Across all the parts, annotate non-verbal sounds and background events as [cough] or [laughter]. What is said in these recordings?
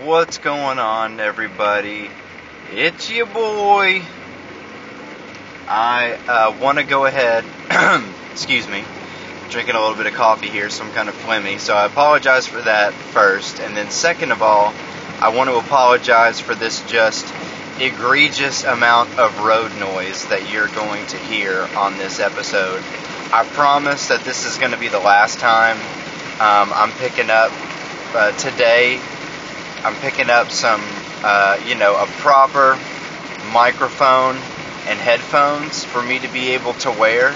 What's going on, everybody? It's your boy. I uh, want to go ahead. [clears throat] excuse me. Drinking a little bit of coffee here, so I'm kind of phlegmy. So I apologize for that first. And then, second of all, I want to apologize for this just egregious amount of road noise that you're going to hear on this episode. I promise that this is going to be the last time um, I'm picking up uh, today. I'm picking up some, uh, you know, a proper microphone and headphones for me to be able to wear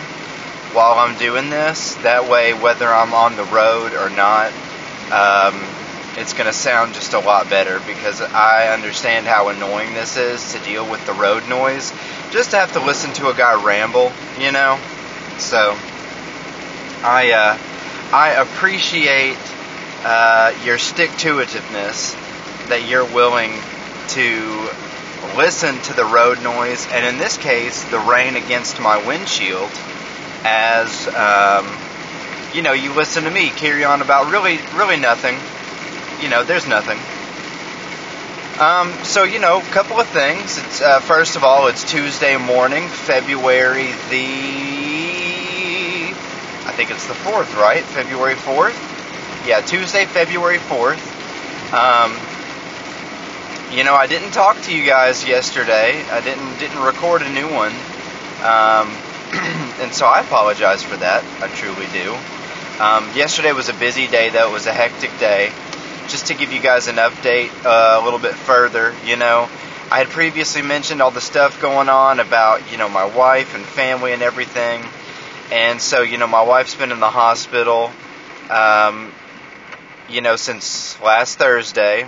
while I'm doing this. That way, whether I'm on the road or not, um, it's going to sound just a lot better because I understand how annoying this is to deal with the road noise. Just to have to listen to a guy ramble, you know? So, I, uh, I appreciate uh, your stick to itiveness that you're willing to listen to the road noise, and in this case, the rain against my windshield, as um, you know, you listen to me carry on about really, really nothing. You know, there's nothing. Um, so you know, a couple of things. It's uh, first of all, it's Tuesday morning, February the I think it's the 4th, right? February 4th? Yeah, Tuesday, February 4th. Um, you know, I didn't talk to you guys yesterday. I didn't didn't record a new one. Um, [clears throat] and so I apologize for that. I truly do. Um, yesterday was a busy day, though. It was a hectic day. Just to give you guys an update uh, a little bit further, you know, I had previously mentioned all the stuff going on about, you know, my wife and family and everything. And so, you know, my wife's been in the hospital, um, you know, since last Thursday.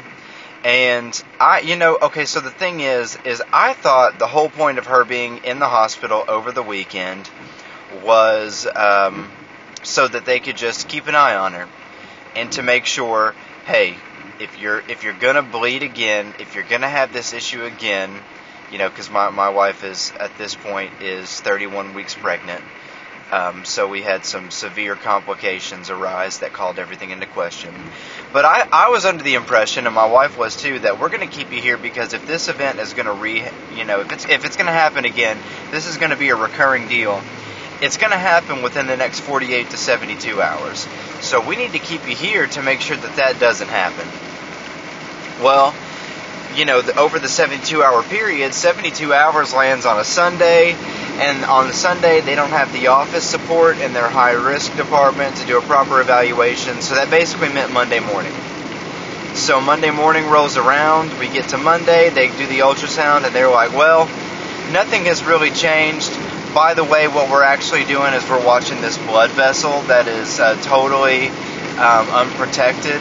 And I, you know, okay, so the thing is, is I thought the whole point of her being in the hospital over the weekend was um, so that they could just keep an eye on her and to make sure, hey, if you're if you're gonna bleed again, if you're gonna have this issue again, you know, because my my wife is at this point is 31 weeks pregnant. Um, so we had some severe complications arise that called everything into question. But I, I was under the impression, and my wife was too, that we're going to keep you here because if this event is going to re, you know, if it's if it's going to happen again, this is going to be a recurring deal. It's going to happen within the next 48 to 72 hours. So we need to keep you here to make sure that that doesn't happen. Well, you know, the, over the 72 hour period, 72 hours lands on a Sunday, and on Sunday they don't have the office support in their high risk department to do a proper evaluation, so that basically meant Monday morning. So Monday morning rolls around, we get to Monday, they do the ultrasound, and they're like, well, nothing has really changed. By the way, what we're actually doing is we're watching this blood vessel that is uh, totally um, unprotected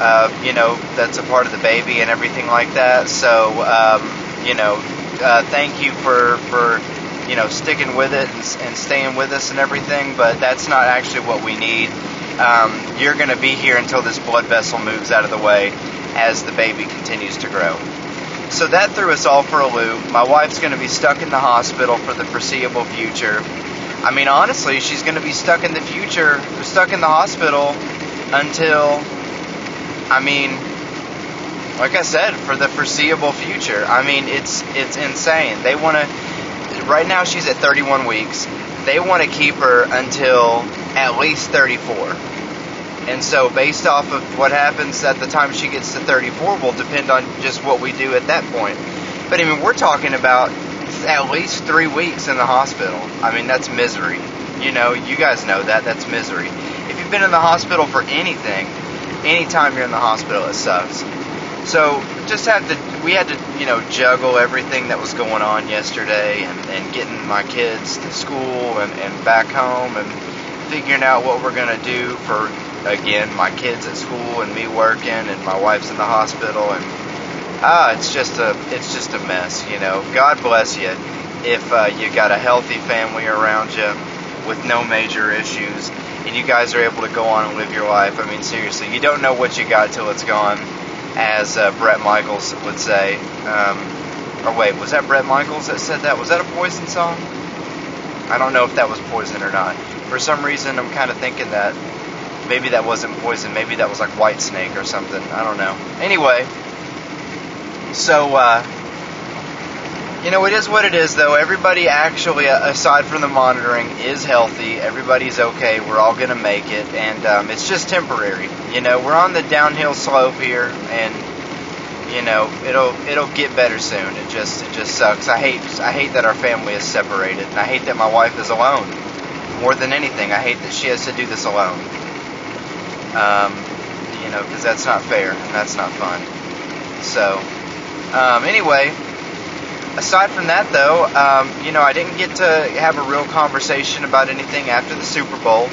uh, you know, that's a part of the baby and everything like that. So, um, you know, uh, thank you for, for, you know, sticking with it and, and staying with us and everything, but that's not actually what we need. Um, you're going to be here until this blood vessel moves out of the way as the baby continues to grow. So that threw us all for a loop. My wife's going to be stuck in the hospital for the foreseeable future. I mean, honestly, she's going to be stuck in the future, stuck in the hospital until I mean, like I said, for the foreseeable future. I mean, it's it's insane. They want to. Right now, she's at 31 weeks. They want to keep her until at least 34. And so, based off of what happens at the time she gets to 34, will depend on just what we do at that point. But I mean, we're talking about at least three weeks in the hospital. I mean, that's misery. You know, you guys know that. That's misery. If you've been in the hospital for anything, anytime you're in the hospital, it sucks. So just had to, we had to, you know, juggle everything that was going on yesterday and, and getting my kids to school and, and back home and figuring out what we're going to do for, again, my kids at school and me working and my wife's in the hospital and, ah, it's just a, it's just a mess, you know. God bless you if uh, you got a healthy family around you with no major issues and you guys are able to go on and live your life. I mean, seriously, you don't know what you got till it's gone, as uh, Bret Michaels would say. Um, or wait, was that Bret Michaels that said that? Was that a Poison song? I don't know if that was Poison or not. For some reason, I'm kind of thinking that maybe that wasn't Poison. Maybe that was like Whitesnake or something. I don't know. Anyway, So, uh, you know, it is what it is, though. Everybody actually, uh, aside from the monitoring, is healthy. Everybody's okay. We're all going to make it, and um, it's just temporary. You know, we're on the downhill slope here, and you know, it'll it'll get better soon. It just it just sucks. I hate I hate that our family is separated, and I hate that my wife is alone. More than anything, I hate that she has to do this alone. Um, you know, because that's not fair and that's not fun. So, um, anyway, aside from that, though, um, you know, I didn't get to have a real conversation about anything after the Super Bowl.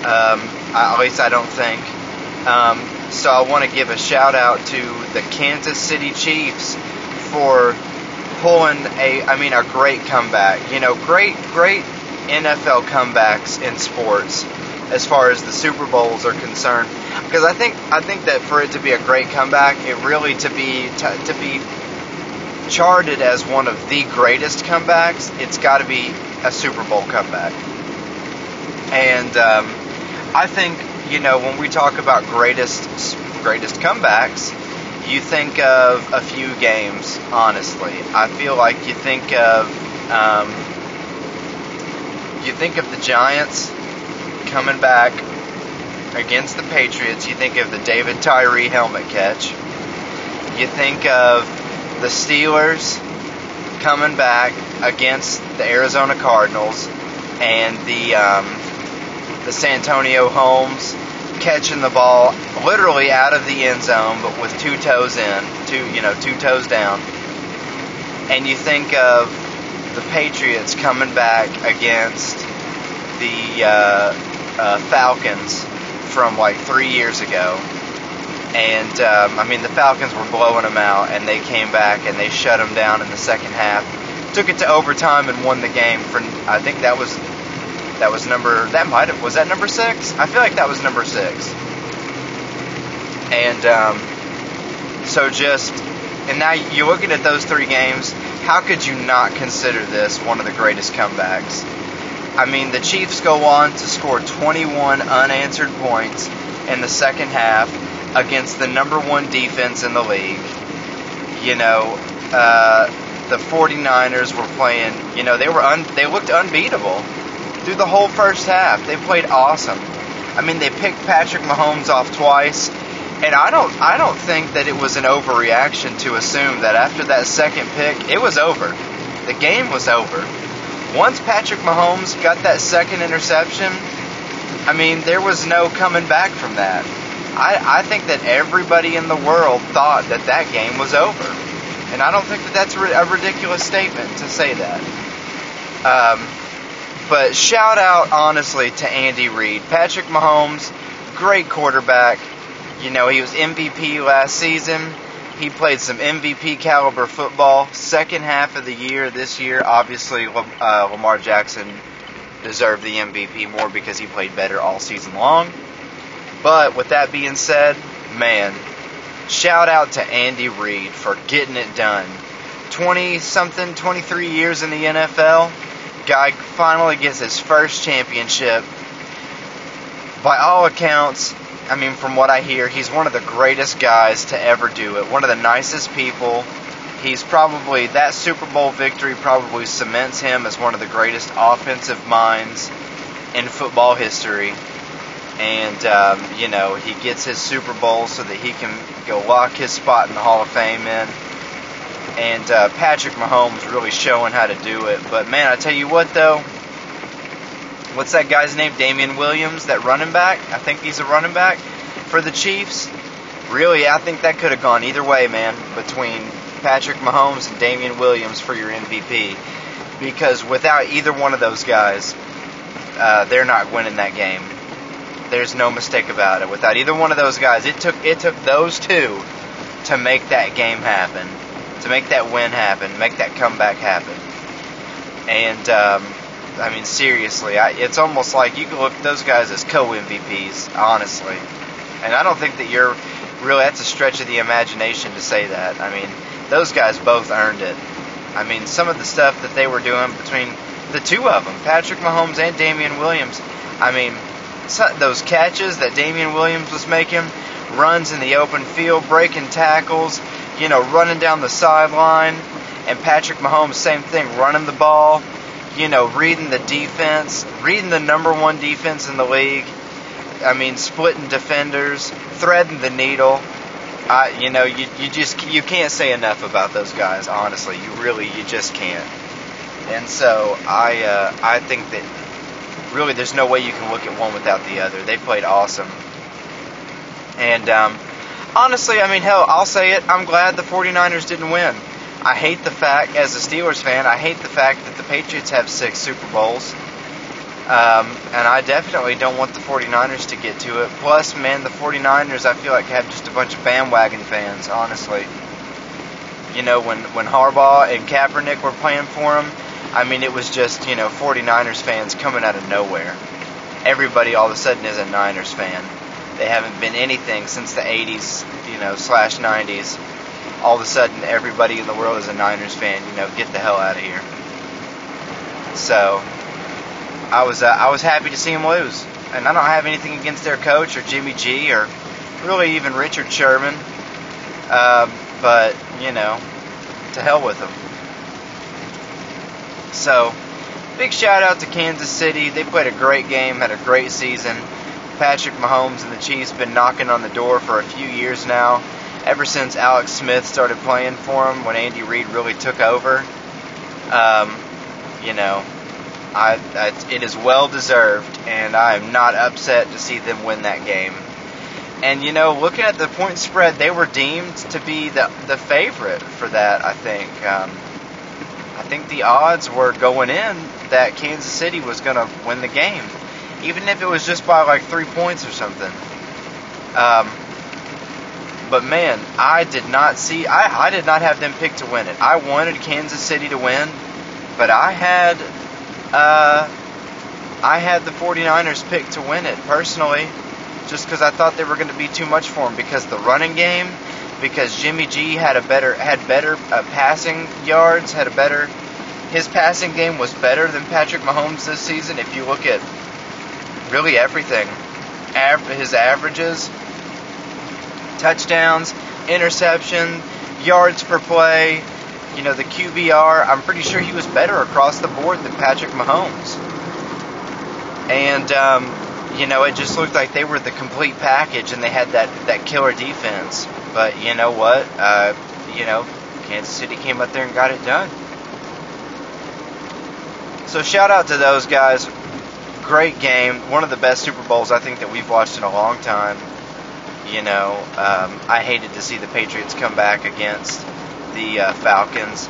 Um, I, at least I don't think. Um, so I want to give a shout out to the Kansas City Chiefs for pulling a, I mean, a great comeback. You know, great, great NFL comebacks in sports as far as the Super Bowls are concerned. Because I think I think that for it to be a great comeback, it really to be to, to be charted as one of the greatest comebacks, it's got to be a Super Bowl comeback. And um, I think you know when we talk about greatest greatest comebacks, you think of a few games. Honestly, I feel like you think of um, you think of the Giants coming back against the Patriots. You think of the David Tyree helmet catch. You think of the Steelers coming back against the Arizona Cardinals and the um, the Santonio Holmes catching the ball literally out of the end zone, but with two toes in, two you know two toes down. And you think of the Patriots coming back against the uh, uh, Falcons from like three years ago and um, I mean, the Falcons were blowing them out, and they came back and they shut them down in the second half. Took it to overtime and won the game. For I think that was that was number that might have was that number six. I feel like that was number six. And um, so just and now you're looking at those three games. How could you not consider this one of the greatest comebacks? I mean, the Chiefs go on to score 21 unanswered points in the second half against the number one defense in the league. You know, uh, the 49ers were playing, you know, they were un, they looked unbeatable through the whole first half. They played awesome. I mean, they picked Patrick Mahomes off twice, and I don't I don't think that it was an overreaction to assume that after that second pick, it was over. The game was over. Once Patrick Mahomes got that second interception, I mean, there was no coming back from that. I, I think that everybody in the world thought that that game was over. And I don't think that that's a ridiculous statement to say that. Um, but shout out, honestly, to Andy Reid. Patrick Mahomes, great quarterback. You know, he was MVP last season. He played some MVP caliber football. Second half of the year this year, obviously, uh, Lamar Jackson deserved the MVP more because he played better all season long. But with that being said, man, shout out to Andy Reid for getting it done. 20 something, 23 years in the NFL. Guy finally gets his first championship. By all accounts, I mean, from what I hear, he's one of the greatest guys to ever do it. One of the nicest people. He's probably, that Super Bowl victory probably cements him as one of the greatest offensive minds in football history and um, you know he gets his Super Bowl so that he can go lock his spot in the Hall of Fame in. And uh, Patrick Mahomes really showing how to do it. But man, I tell you what though, what's that guy's name? Damien Williams, that running back. I think he's a running back for the Chiefs. Really, I think that could have gone either way, man, between Patrick Mahomes and Damien Williams for your MVP. Because without either one of those guys, uh, they're not winning that game. There's no mistake about it. Without either one of those guys, it took it took those two to make that game happen, to make that win happen, make that comeback happen. And um, I mean, seriously, I, it's almost like you can look at those guys as co-MVPs, honestly. And I don't think that you're really that's a stretch of the imagination to say that. I mean, those guys both earned it. I mean, some of the stuff that they were doing between the two of them, Patrick Mahomes and Damien Williams. I mean, those catches that Damien Williams was making, runs in the open field, breaking tackles, you know, running down the sideline, and Patrick Mahomes, same thing, running the ball, you know, reading the defense, reading the number one defense in the league. I mean, splitting defenders, threading the needle. I, you know, you, you just you can't say enough about those guys. Honestly, you really you just can't. And so I uh, I think that really there's no way you can look at one without the other. They played awesome. And um, honestly, I mean, hell, I'll say it. I'm glad the 49ers didn't win. I hate the fact, as a Steelers fan, I hate the fact that the Patriots have six Super Bowls. Um, and I definitely don't want the 49ers to get to it. Plus, man, the 49ers, I feel like have just a bunch of bandwagon fans, honestly. You know, when, when Harbaugh and Kaepernick were playing for them, I mean, it was just, you know, 49ers fans coming out of nowhere. Everybody all of a sudden is a Niners fan. They haven't been anything since the 80s, you know, slash 90s all of a sudden everybody in the world is a Niners fan. You know, get the hell out of here. So I was uh, I was happy to see them lose, and I don't have anything against their coach or Jimmy G or really even Richard Sherman. Um, but you know, to hell with them. So big shout out to Kansas City. They played a great game, had a great season. Patrick Mahomes and the Chiefs been knocking on the door for a few years now ever since Alex Smith started playing for them, when Andy Reid really took over, um, you know, I, I, it is well deserved, and I am not upset to see them win that game. And you know, looking at the point spread, they were deemed to be the the favorite for that. I think. Um, I think the odds were going in that Kansas City was going to win the game, even if it was just by like three points or something. Um, but man, I did not see. I, I did not have them picked to win it. I wanted Kansas City to win, but I had uh, I had the 49ers picked to win it personally, just because I thought they were going to be too much for them. Because the running game, because Jimmy G had a better had better uh, passing yards, had a better his passing game was better than Patrick Mahomes this season. If you look at really everything, his averages touchdowns, interception, yards per play, you know, the QBR. I'm pretty sure he was better across the board than Patrick Mahomes. And, um, you know, it just looked like they were the complete package and they had that, that killer defense. But you know what? Uh, you know, Kansas City came up there and got it done. So shout out to those guys. Great game. One of the best Super Bowls I think that we've watched in a long time. You know, um, I hated to see the Patriots come back against the uh, Falcons,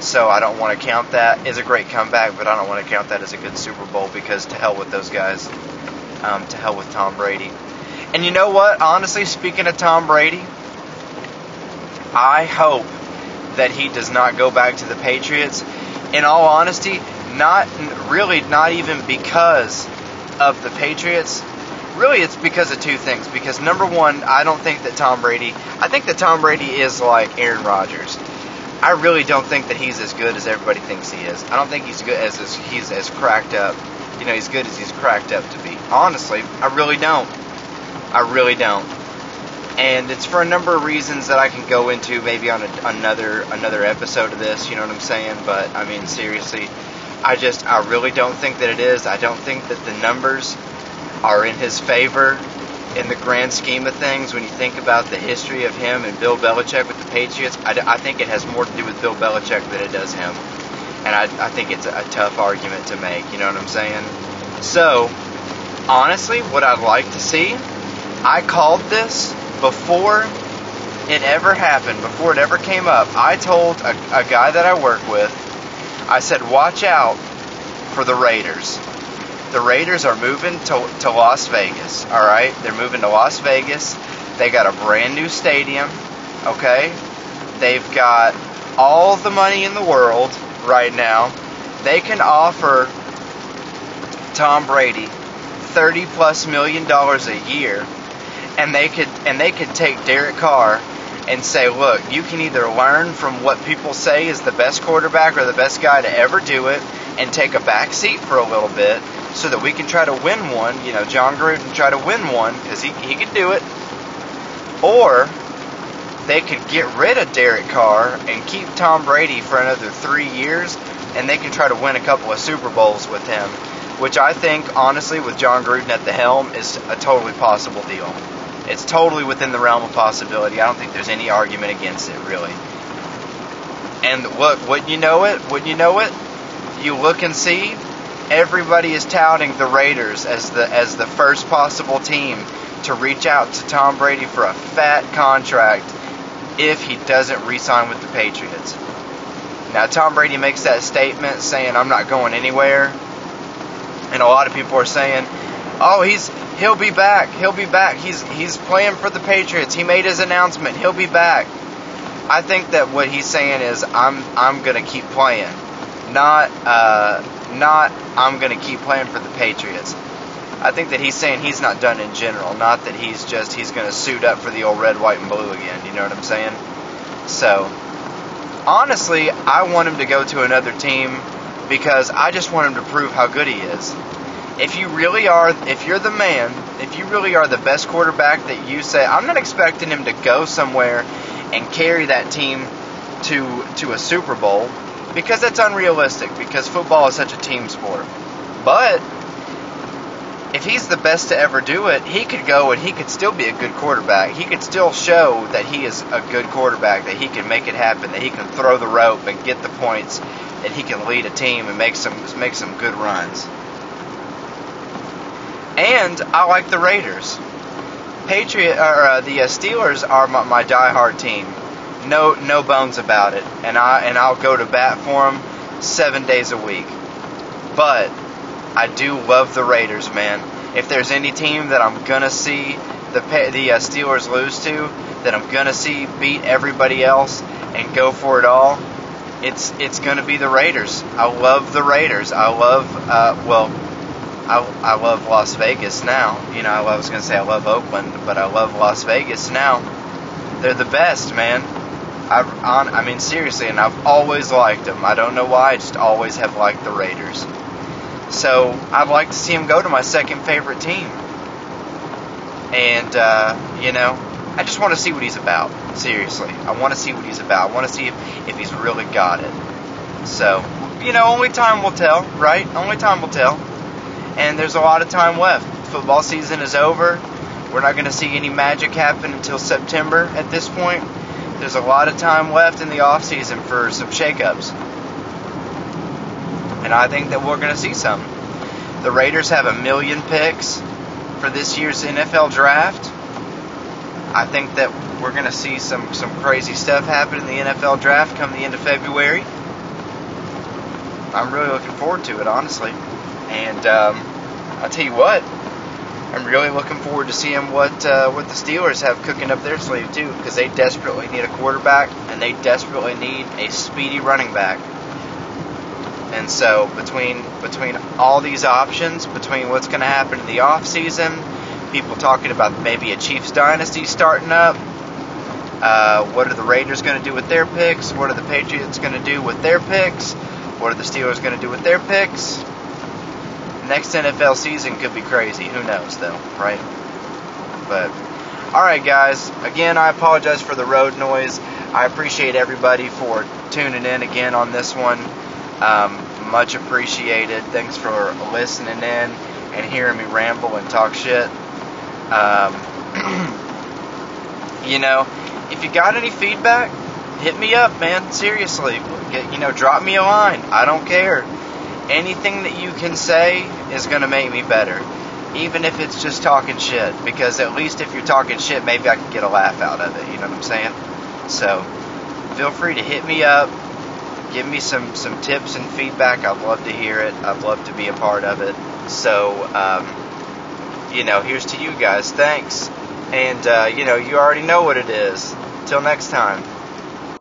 so I don't want to count that as a great comeback, but I don't want to count that as a good Super Bowl because to hell with those guys. Um, to hell with Tom Brady. And you know what? Honestly, speaking of Tom Brady, I hope that he does not go back to the Patriots. In all honesty, not really, not even because of the Patriots really it's because of two things. Because number one, I don't think that Tom Brady. I think that Tom Brady is like Aaron Rodgers. I really don't think that he's as good as everybody thinks he is. I don't think he's good as, as he's as cracked up. You know, he's good as he's cracked up to be. Honestly, I really don't. I really don't. And it's for a number of reasons that I can go into maybe on a, another another episode of this. You know what I'm saying? But I mean, seriously, I just I really don't think that it is. I don't think that the numbers are in his favor in the grand scheme of things. When you think about the history of him and Bill Belichick with the Patriots, I, I think it has more to do with Bill Belichick than it does him. And I, I think it's a, a tough argument to make. You know what I'm saying? So, honestly, what I'd like to see, I called this before it ever happened, before it ever came up. I told a, a guy that I work with, I said, watch out for the Raiders the Raiders are moving to, to Las Vegas. All right, they're moving to Las Vegas. They got a brand new stadium. Okay, they've got all the money in the world right now. They can offer Tom Brady thirty plus million dollars a year, and they could and they could take Derek Carr and say, look, you can either learn from what people say is the best quarterback or the best guy to ever do it, and take a back seat for a little bit, so that we can try to win one. You know, Jon Gruden try to win one because he, he can do it. Or they could get rid of Derek Carr and keep Tom Brady for another three years, and they can try to win a couple of Super Bowls with him, which I think, honestly, with Jon Gruden at the helm, is a totally possible deal. It's totally within the realm of possibility. I don't think there's any argument against it, really. And look, wouldn't you know it? Wouldn't you know it? You look and see, everybody is touting the Raiders as the as the first possible team to reach out to Tom Brady for a fat contract if he doesn't re-sign with the Patriots. Now Tom Brady makes that statement saying I'm not going anywhere. And a lot of people are saying, "Oh, he's he'll be back. He'll be back. He's he's playing for the Patriots. He made his announcement. He'll be back." I think that what he's saying is I'm I'm to keep playing. Not uh not I'm to keep playing for the Patriots. I think that he's saying he's not done in general, not that he's just he's to suit up for the old red, white, and blue again. You know what I'm saying? So, honestly, I want him to go to another team because I just want him to prove how good he is. If you really are, if you're the man, if you really are the best quarterback that you say, I'm not expecting him to go somewhere and carry that team to to a Super Bowl because that's unrealistic because football is such a team sport. But if he's the best to ever do it, he could go and he could still be a good quarterback. He could still show that he is a good quarterback, that he can make it happen, that he can throw the rope and get the points, that he can lead a team and make some make some good runs. And I like the Raiders. Patriot or uh, the uh, Steelers are my, my diehard team. No no bones about it. And I and I'll go to bat for them 7 days a week. But I do love the Raiders, man. If there's any team that I'm gonna see the the uh, Steelers lose to, that I'm gonna see beat everybody else and go for it all, it's it's gonna be the Raiders. I love the Raiders. I love uh, well, I I love Las Vegas now. You know, I was gonna say I love Oakland, but I love Las Vegas now. They're the best, man. I on I mean seriously, and I've always liked them. I don't know why, I just always have liked the Raiders. So I'd like to see him go to my second favorite team. And, uh, you know, I just want to see what he's about. Seriously. I want to see what he's about. I want to see if, if he's really got it. So, you know, only time will tell, right? Only time will tell. And there's a lot of time left. Football season is over. We're not going to see any magic happen until September at this point. There's a lot of time left in the off season for some shakeups and I think that we're going to see some. The Raiders have a million picks for this year's NFL draft. I think that we're going to see some, some crazy stuff happen in the NFL draft come the end of February. I'm really looking forward to it, honestly. And um, I'll tell you what, I'm really looking forward to seeing what uh, what the Steelers have cooking up their sleeve too, because they desperately need a quarterback and they desperately need a speedy running back. And so between between all these options, between what's going to happen in the off season, people talking about maybe a Chiefs dynasty starting up. Uh, what are the Raiders going to do with their picks? What are the Patriots going to do with their picks? What are the Steelers going to do with their picks? Next NFL season could be crazy. Who knows, though, right? But, alright, guys. Again, I apologize for the road noise. I appreciate everybody for tuning in again on this one. Um, much appreciated. Thanks for listening in and hearing me ramble and talk shit. Um, [clears throat] you know, if you got any feedback, hit me up, man. Seriously, Get, you know, drop me a line. I don't care. Anything that you can say is going to make me better. Even if it's just talking shit. Because at least if you're talking shit, maybe I can get a laugh out of it. You know what I'm saying? So, feel free to hit me up give me some some tips and feedback. I'd love to hear it. I'd love to be a part of it. So, um, you know, here's to you guys. Thanks, and uh, you know, you already know what it is. Till next time.